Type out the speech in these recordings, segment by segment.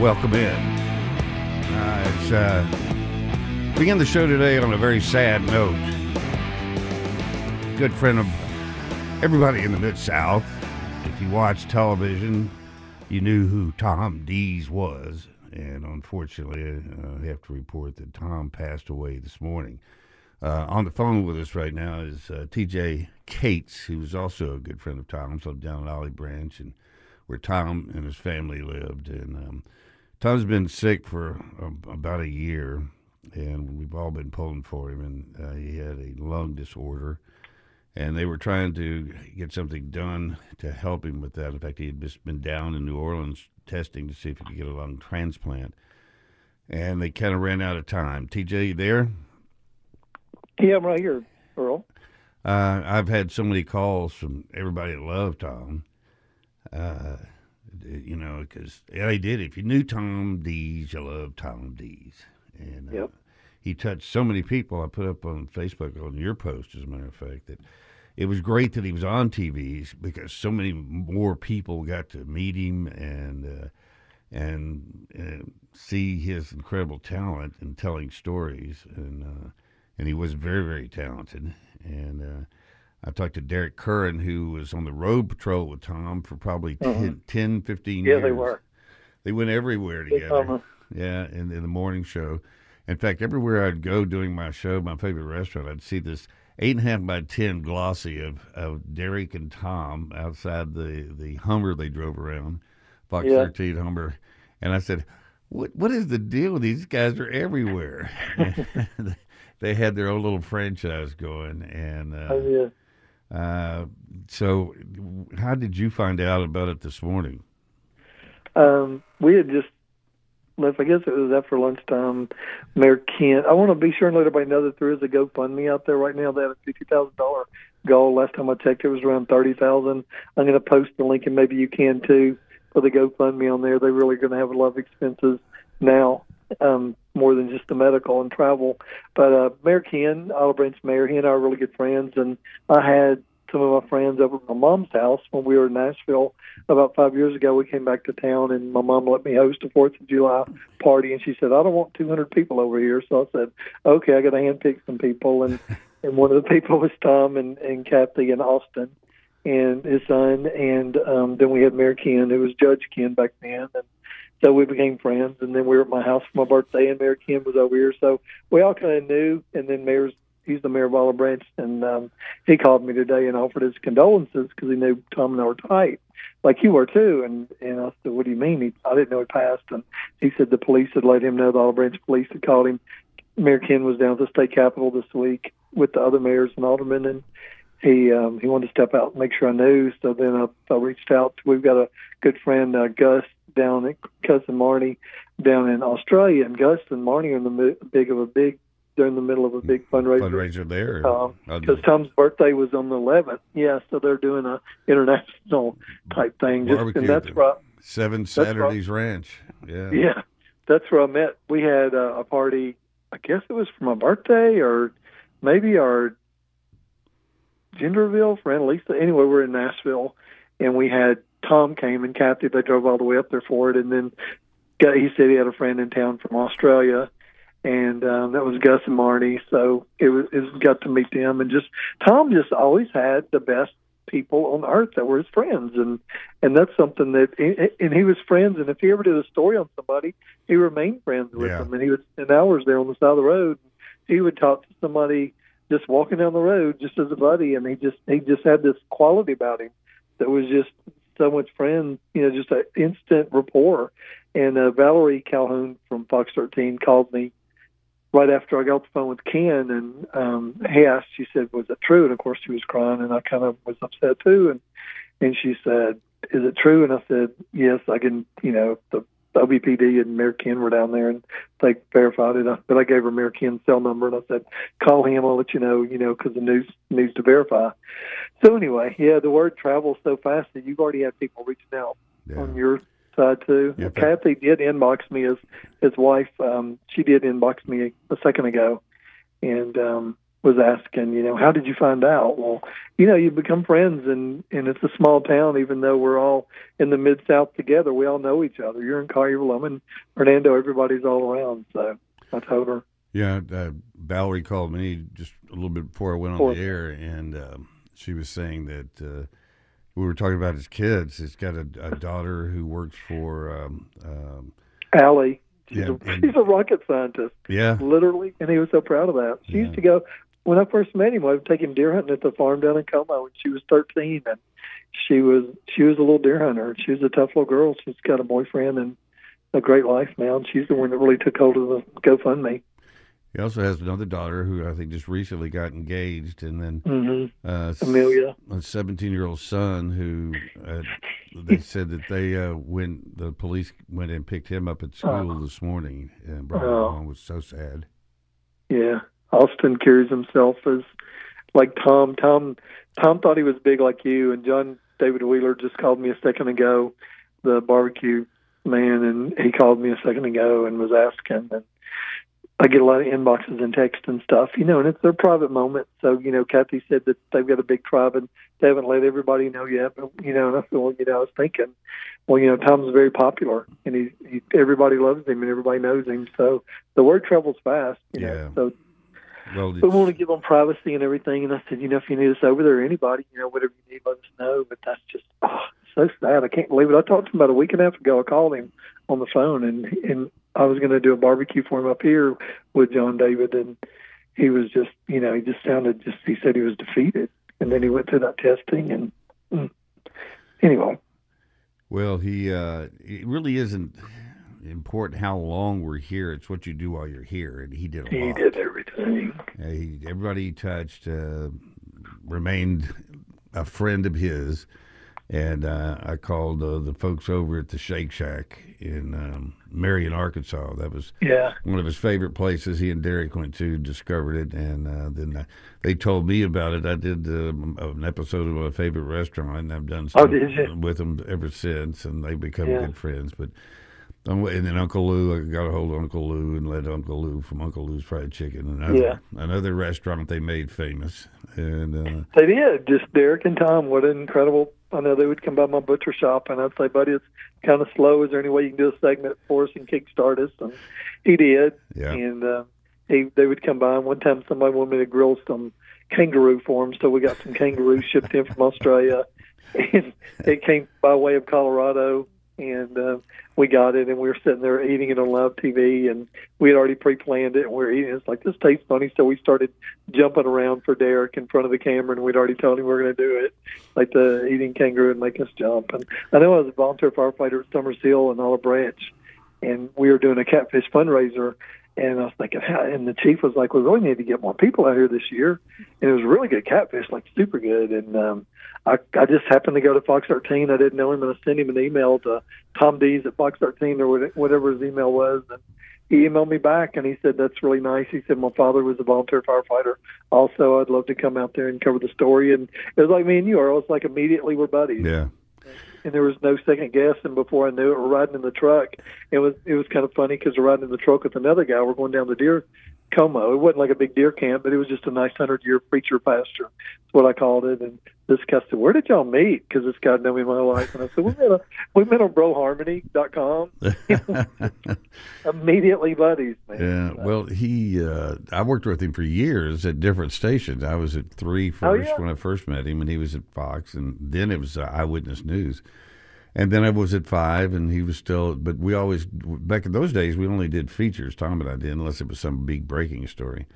Welcome in. Uh, it's uh, begin the show today on a very sad note. Good friend of everybody in the Mid South. If you watch television, you knew who Tom Dees was, and unfortunately, uh, I have to report that Tom passed away this morning. Uh, on the phone with us right now is uh, T.J. Cates, who was also a good friend of Tom's, lived down at Olive Branch, and where Tom and his family lived, and um, Tom's been sick for uh, about a year, and we've all been pulling for him. And uh, he had a lung disorder, and they were trying to get something done to help him with that. In fact, he had just been down in New Orleans testing to see if he could get a lung transplant, and they kind of ran out of time. TJ, you there? Yeah, I'm right here, Earle. Uh, I've had so many calls from everybody that loved Tom. Uh, you know, because yeah, he did. If you knew Tom Dees, you love Tom Dees, and uh, Yep. he touched so many people. I put up on Facebook on your post, as a matter of fact, that it was great that he was on TVs because so many more people got to meet him and uh, and uh, see his incredible talent in telling stories, and uh, and he was very very talented. And I talked to Derek Curran, who was on the road patrol with Tom for probably 10, 10 15 Mm-hmm. Yeah, years. they were. They went everywhere together. Yeah, in, in the morning show. In fact, everywhere I'd go doing my show, my favorite restaurant, I'd see this eight and a half by ten glossy of, of Derek and Tom outside the, the Hummer they drove around, Fox Yeah. 13 Hummer. And I said, what What is the deal? These guys are everywhere. they had their own little franchise going. And uh, Oh, yeah. Uh, so, how did you find out about it this morning? Um, we had just left. I guess it was after lunchtime. Mayor Ken. I want to be sure and let everybody know that there is a GoFundMe out there right now. They have a fifty thousand dollar goal. Last time I checked, it was around thirty thousand. I'm going to post the link, and maybe you can too for the GoFundMe on there. They're really going to have a lot of expenses now. Um, more than just the medical and travel, but uh, Mayor Ken, Olive Branch Mayor, he and I are really good friends, and I had some of my friends over at my mom's house when we were in Nashville about five years ago. We came back to town, and my mom let me host a Fourth of July party, and she said, "I don't want 200 people over here." So I said, "Okay, I got to handpick some people," and and one of the people was Tom and and Kathy and Austin and his son, and um, then we had Mayor Ken, who was Judge Ken back then, and so we became friends. And then we were at my house for my birthday, and Mayor Ken was over here, so we all kind of knew. And then Mayor's he's the mayor of Olive Branch, and um, he called me today and offered his condolences because he knew Tom and I were tight, like you were too. And and I said, "What do you mean?" He, I didn't know he passed, and he said the police had let him know. The Olive Branch police had called him. Mayor Ken was down at the state capitol this week with the other mayors and aldermen, and he um, he wanted to step out and make sure I knew. So then I, I reached out. We've got a good friend, uh, Gus, down at cousin Marnie down in Australia, and Gus and Marnie are in the big of a big. They're in the middle of a big fundraiser Fundraiser there. Um, because do- Tom's birthday was on the 11th. Yeah, so they're doing a international type thing. Just, Barbecue. and that's I, Seven right. Saturdays Ranch. Yeah. yeah, that's where I met. We had uh, a party. I guess it was for my birthday or maybe our Genderville friend Lisa. Anyway, we're in Nashville, and we had Tom came and Kathy. They drove all the way up there for it, and then got, he said he had a friend in town from Australia, and um, that was Gus and Marty. So it was, it was got to meet them, and just Tom just always had the best people on earth that were his friends, and and that's something that and he was friends. And if he ever did a story on somebody, he remained friends with Yeah. them, and he would spend hours there on the side of the road. He would talk to somebody just walking down the road, just as a buddy, and he just he just had this quality about him that was just so much friend, you know, just an instant rapport. And uh, Valerie Calhoun from Fox 13 called me right after I got the phone with Ken, and um, asked, she said, "Was it true?" And of course, she was crying, and I kind of was upset too. And and she said, "Is it true?" And I said, "Yes, I can. You know, the OBPD and Mayor Ken were down there, and they verified it. But I gave her Mayor Ken's cell number, and I said, "Call him. I'll let you know, you know, because the news needs to verify." So anyway, yeah, the word travels so fast that you've already had people reaching out Yeah. on your side too. Yeah, Kathy did inbox me as his wife. Um, she did inbox me a second ago, and um, was asking, you know, how did you find out? Well, you know, you become friends, and and it's a small town. Even though we're all in the mid South together, we all know each other. You're in Collierville, I'm in Hernando. Everybody's all around. So I told her. Yeah, uh, Valerie called me just a little bit before I went on the air, and um, she was saying that uh, we were talking about his kids. He's got a, a daughter who works for, um, um, Allie, she's, Yeah, a, and- she's a rocket scientist. yeah, literally, and he was so proud of that. She Yeah. used to go when I first met him. I would take him deer hunting at the farm down in Como when she was thirteen, and she was she was a little deer hunter. She was a tough little girl. She's got a boyfriend and a great life now. And she's the one that really took hold of the GoFundMe. he also has another daughter who I think just recently got engaged, and then hmm uh, Amelia. a 17 year old son who uh, they said that they uh, when the police went and picked him up at school this morning and brought him Oh. home was so sad. Yeah, Austin carries himself as like Tom. Tom Tom thought he was big like you, and John David Wheeler just called me a second ago, the barbecue man, and he called me a second ago and was asking. And I get a lot of inboxes and text and stuff, you know, and it's their private moment. So you know, Kathy said that they've got a big tribe and they haven't let everybody know yet. But you know, and I feel you know, I was thinking, well, you know, Tom's very popular and he, he everybody loves him and everybody knows him. So the word travels fast, you Yeah. know. So Well, we want to give them privacy and everything. And I said, you know, if you need us over there, anybody, you know, whatever you need, let us know. But that's just oh, so sad. I can't believe it. I talked to him about a week and a half ago. I called him on the phone, and and I was going to do a barbecue for him up here with John David, and he was just, you know, he just sounded just. He said he was defeated, and then he went through that testing, and mm. anyway, Well, he uh, it really isn't important how long we're here. It's what you do while you're here, and he did a he lot. did everything. Uh, he, everybody he touched uh, remained a friend of his. And uh, I called uh, the folks over at the Shake Shack in um, Marion, Arkansas. That was Yeah, one of his favorite places. He and Derek went to, discovered it, and uh, then uh, they told me about it. I did um, an episode of my favorite restaurant, and I've done Oh, with them ever since, and they've become Yeah. good friends. But and then Uncle Lou, I got a hold of Uncle Lou and let Uncle Lou from Uncle Lou's Fried Chicken, another Yeah. another restaurant they made famous, and uh, They did. Just Derek and Tom. What an incredible. I know they would come by my butcher shop, and I'd say, "Buddy, it's kind of slow. Is there any way you can do a segment for us and kickstart us?" And he did. yeah, And uh, he they would come by. And one time, somebody wanted me to grill some kangaroo for him, so we got some kangaroo shipped in from Australia, and it came by way of Colorado. And uh, we got it, and we were sitting there eating it on live TV, and we had already pre-planned it, and we were eating. it. It's like this tastes funny, so we started jumping around for Derek in front of the camera, and we'd already told him we were going to do it, like the eating kangaroo and make us jump. And I know I was a volunteer firefighter at Summers Hill and Olive Branch, and we were doing a catfish fundraiser. And I was thinking, how, and the chief was like, "We really need to get more people out here this year." And it was really good catfish, like super good. And um, I, I just happened to go to Fox 13. I didn't know him, and I sent him an email to Tom Dees at Fox 13 or whatever his email was. And he emailed me back, and he said, "That's really nice." He said, "My father was a volunteer firefighter. Also, I'd love to come out there and cover the story." And it was like me and you are. It was like immediately we're buddies yeah, and there was no second guess. And before I knew it, we're riding in the truck. It was it was kind of funny because we're riding in the truck with another guy. We're going down the deer Como. It wasn't like a big deer camp, but it was just a nice hundred year preacher pasture. That's what I called it. And this guy said, "Where did y'all meet?" Because this guy knew me my whole life. And I said, "We met on we met on BroHarmony.com." Immediately buddies, man. yeah. Well, he, uh, I worked with him for years at different stations. I was at three first Oh, yeah? when I first met him, and he was at Fox, and then it was uh, Eyewitness News. And then I was at five, and he was still. But we always back in those days, we only did features. Tom and I did, unless it was some big breaking story.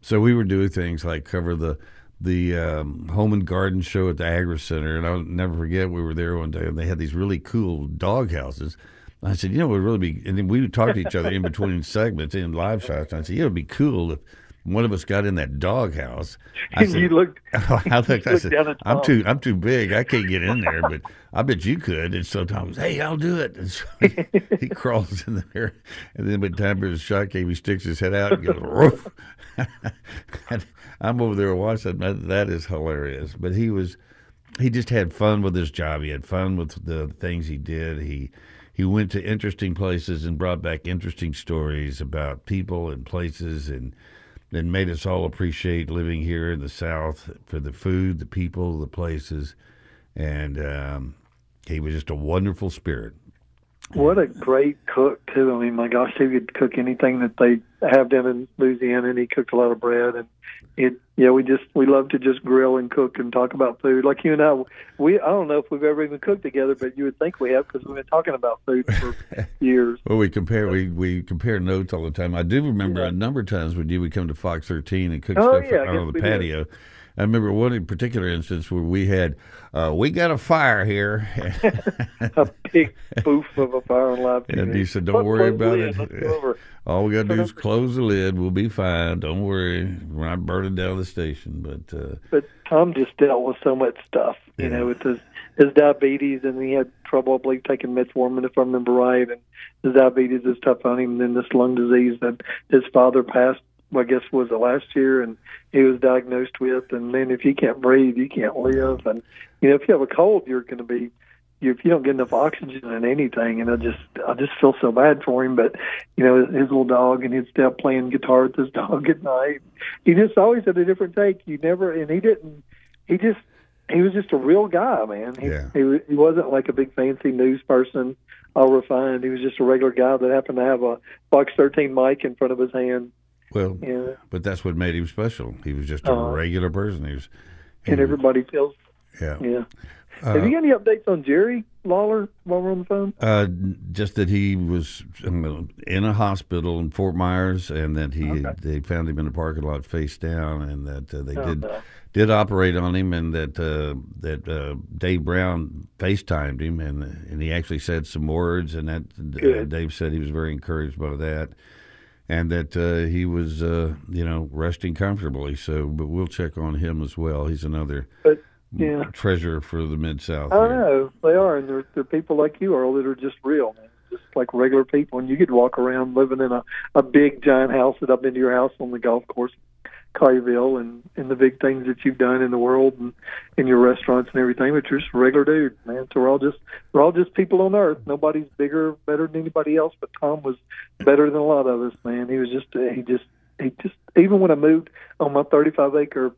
So we would do things like cover the the um, home and garden show at the Agri Center, and I'll never forget. We were there one day, and they had these really cool dog houses. I said, you know, it would really be. And then we would talk to each other in between segments in live shots. And I said, yeah, it would be cool if one of us got in that doghouse. And you looked. I looked. I said, looked I'm too. I'm too big. I can't get in there, but I bet you could." And so Tom was, "Hey, I'll do it." And so he, he crawls in there, and then by the time a shot game, he sticks his head out and goes, "Roof." I'm over there watching. That, that is hilarious. But he was, he just had fun with his job. He had fun with the things he did. He he went to interesting places and brought back interesting stories about people and places and and made us all appreciate living here in the South for the food, the people, the places, and um, he was just a wonderful spirit. What a great cook too! I mean, my gosh, he could cook anything that they have down in Louisiana, and he cooked a lot of bread. And it, yeah, we just we love to just grill and cook and talk about food. Like you and I, we I don't know if we've ever even cooked together, but you would think we have because we've been talking about food for years. Well, we compare we we compare notes all the time. I do remember a number of times when you would come to Fox 13 and cook Oh, stuff yeah, out on the patio. did. I remember one in particular instance where we had uh, we got a fire here, a big boof of a fire on live and he said, "Don't worry about it. Let's go over. All we got to do is close the lid. We'll be fine. Don't worry. We're not burning down the station." But uh, But Tom just dealt with so much stuff, you Yeah. know, with his his diabetes, and he had trouble, I believe, taking metformin, if I remember right, and his diabetes is tough on him. And then this lung disease that his father passed, I guess, was the last year, and he was diagnosed with. And then if you can't breathe, you can't live. And you know, if you have a cold, you're going to be you, if you don't get enough oxygen in anything, and I just I just feel so bad for him. But you know, his, his little dog, and he'd stay up playing guitar with his dog at night. He just always had a different take. You never, and he didn't. He just he was just a real guy, man. He Yeah. he, he wasn't like a big fancy news person, all refined. He was just a regular guy that happened to have a Fox 13 mic in front of his hand. Well, Yeah, but that's what made him special. He was just a Uh-huh. regular person. He was, he and was- everybody feels. yeah. Yeah. Uh, Have you got any updates on Jerry Lawler while we're on the phone? Uh, just that he was um, in a hospital in Fort Myers, and that he Okay. they found him in the parking lot face down, and that uh, they Oh, did no. did operate on him, and that uh, that uh, Dave Brown FaceTimed him, and and he actually said some words, and that uh, Dave said he was very encouraged by that, and that uh, he was uh, you know resting comfortably. So, but we'll check on him as well. He's another But yeah, treasure for the Mid South. I know they are, and they're they're people like you, Earle, that are just real, man. Just like regular people, and you could walk around living in a a big giant house that I've been to your house on the golf course, Collierville, and and the big things that you've done in the world and in your restaurants and everything. But you're just a regular dude, man. So we're all just we're all just people on earth. Nobody's bigger, better than anybody else. But Tom was better than a lot of us, man. He was just he just he just even when I moved on my 35 acre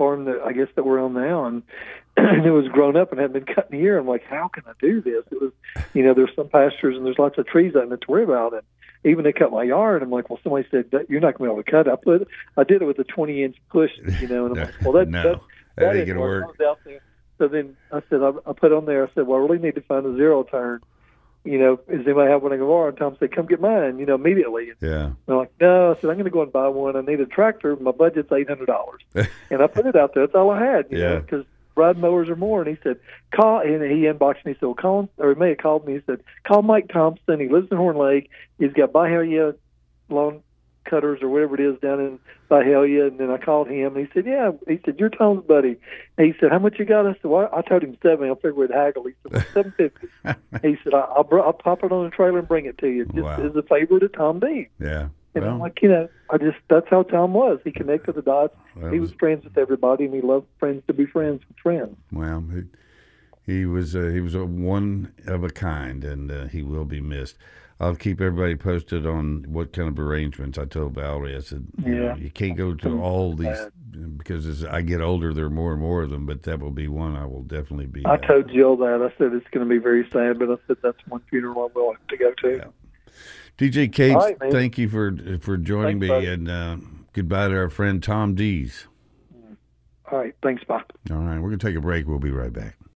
farm that I guess that we're on now, and and it was grown up and had been cut in a year. I'm like, how can I do this? It was, you know, there's some pastures and there's lots of trees I didn't to worry about, and even they cut my yard. I'm like, well, somebody said that you're not going to be able to cut it. I put, I did it with a 20 inch push, you know, and I'm like, well, that no, that, that ain't didn't gonna work. I was out there. So then I said, I, I put on there. I said, well, I really need to find a zero turn. You know, does anybody have one I can borrow? And Tom said, come get mine. You know, immediately. And Yeah. I'm like, no. I said, I'm going to go and buy one. I need a tractor. My budget's eight hundred dollars, and I put it out there. That's all I had. You Yeah. because ride mowers or more. And he said, call. And he inboxed me. He said, well, call him, or he may have called me. He said, call Mike Thompson. He lives in Horn Lake. He's got Byhalia lawn cutters or whatever it is down in Byhalia. And then I called him. And he said, yeah. He said, you're Tom's buddy. And he said, how much you got? I said, well, I told him seven. I figured we'd haggle. He said, well, seven fifty. he said, I'll, I'll pop it on the trailer and bring it to you, just Wow. as a favor to Tom Dean. Yeah. And Well, I'm like, you know, I just that's how Tom was. He connected the dots. He was- was friends with everybody, and he loved friends to be friends with friends. Well, he, he was uh, he was a one of a kind, and uh, he will be missed. I'll keep everybody posted on what kind of arrangements. I told Valerie, I said, you, know, Yeah. you can't go to all these because as I get older, there are more and more of them. But that will be one I will definitely be. I at. told Jill that. I said it's going to be very sad, but I said that's one funeral I will have to go to. Yeah. TJ Cates, All right, thank you for for joining Thanks, me, buddy. and uh, goodbye to our friend Tom Dees. All right, thanks, Bob. All right, we're gonna take a break. We'll be right back.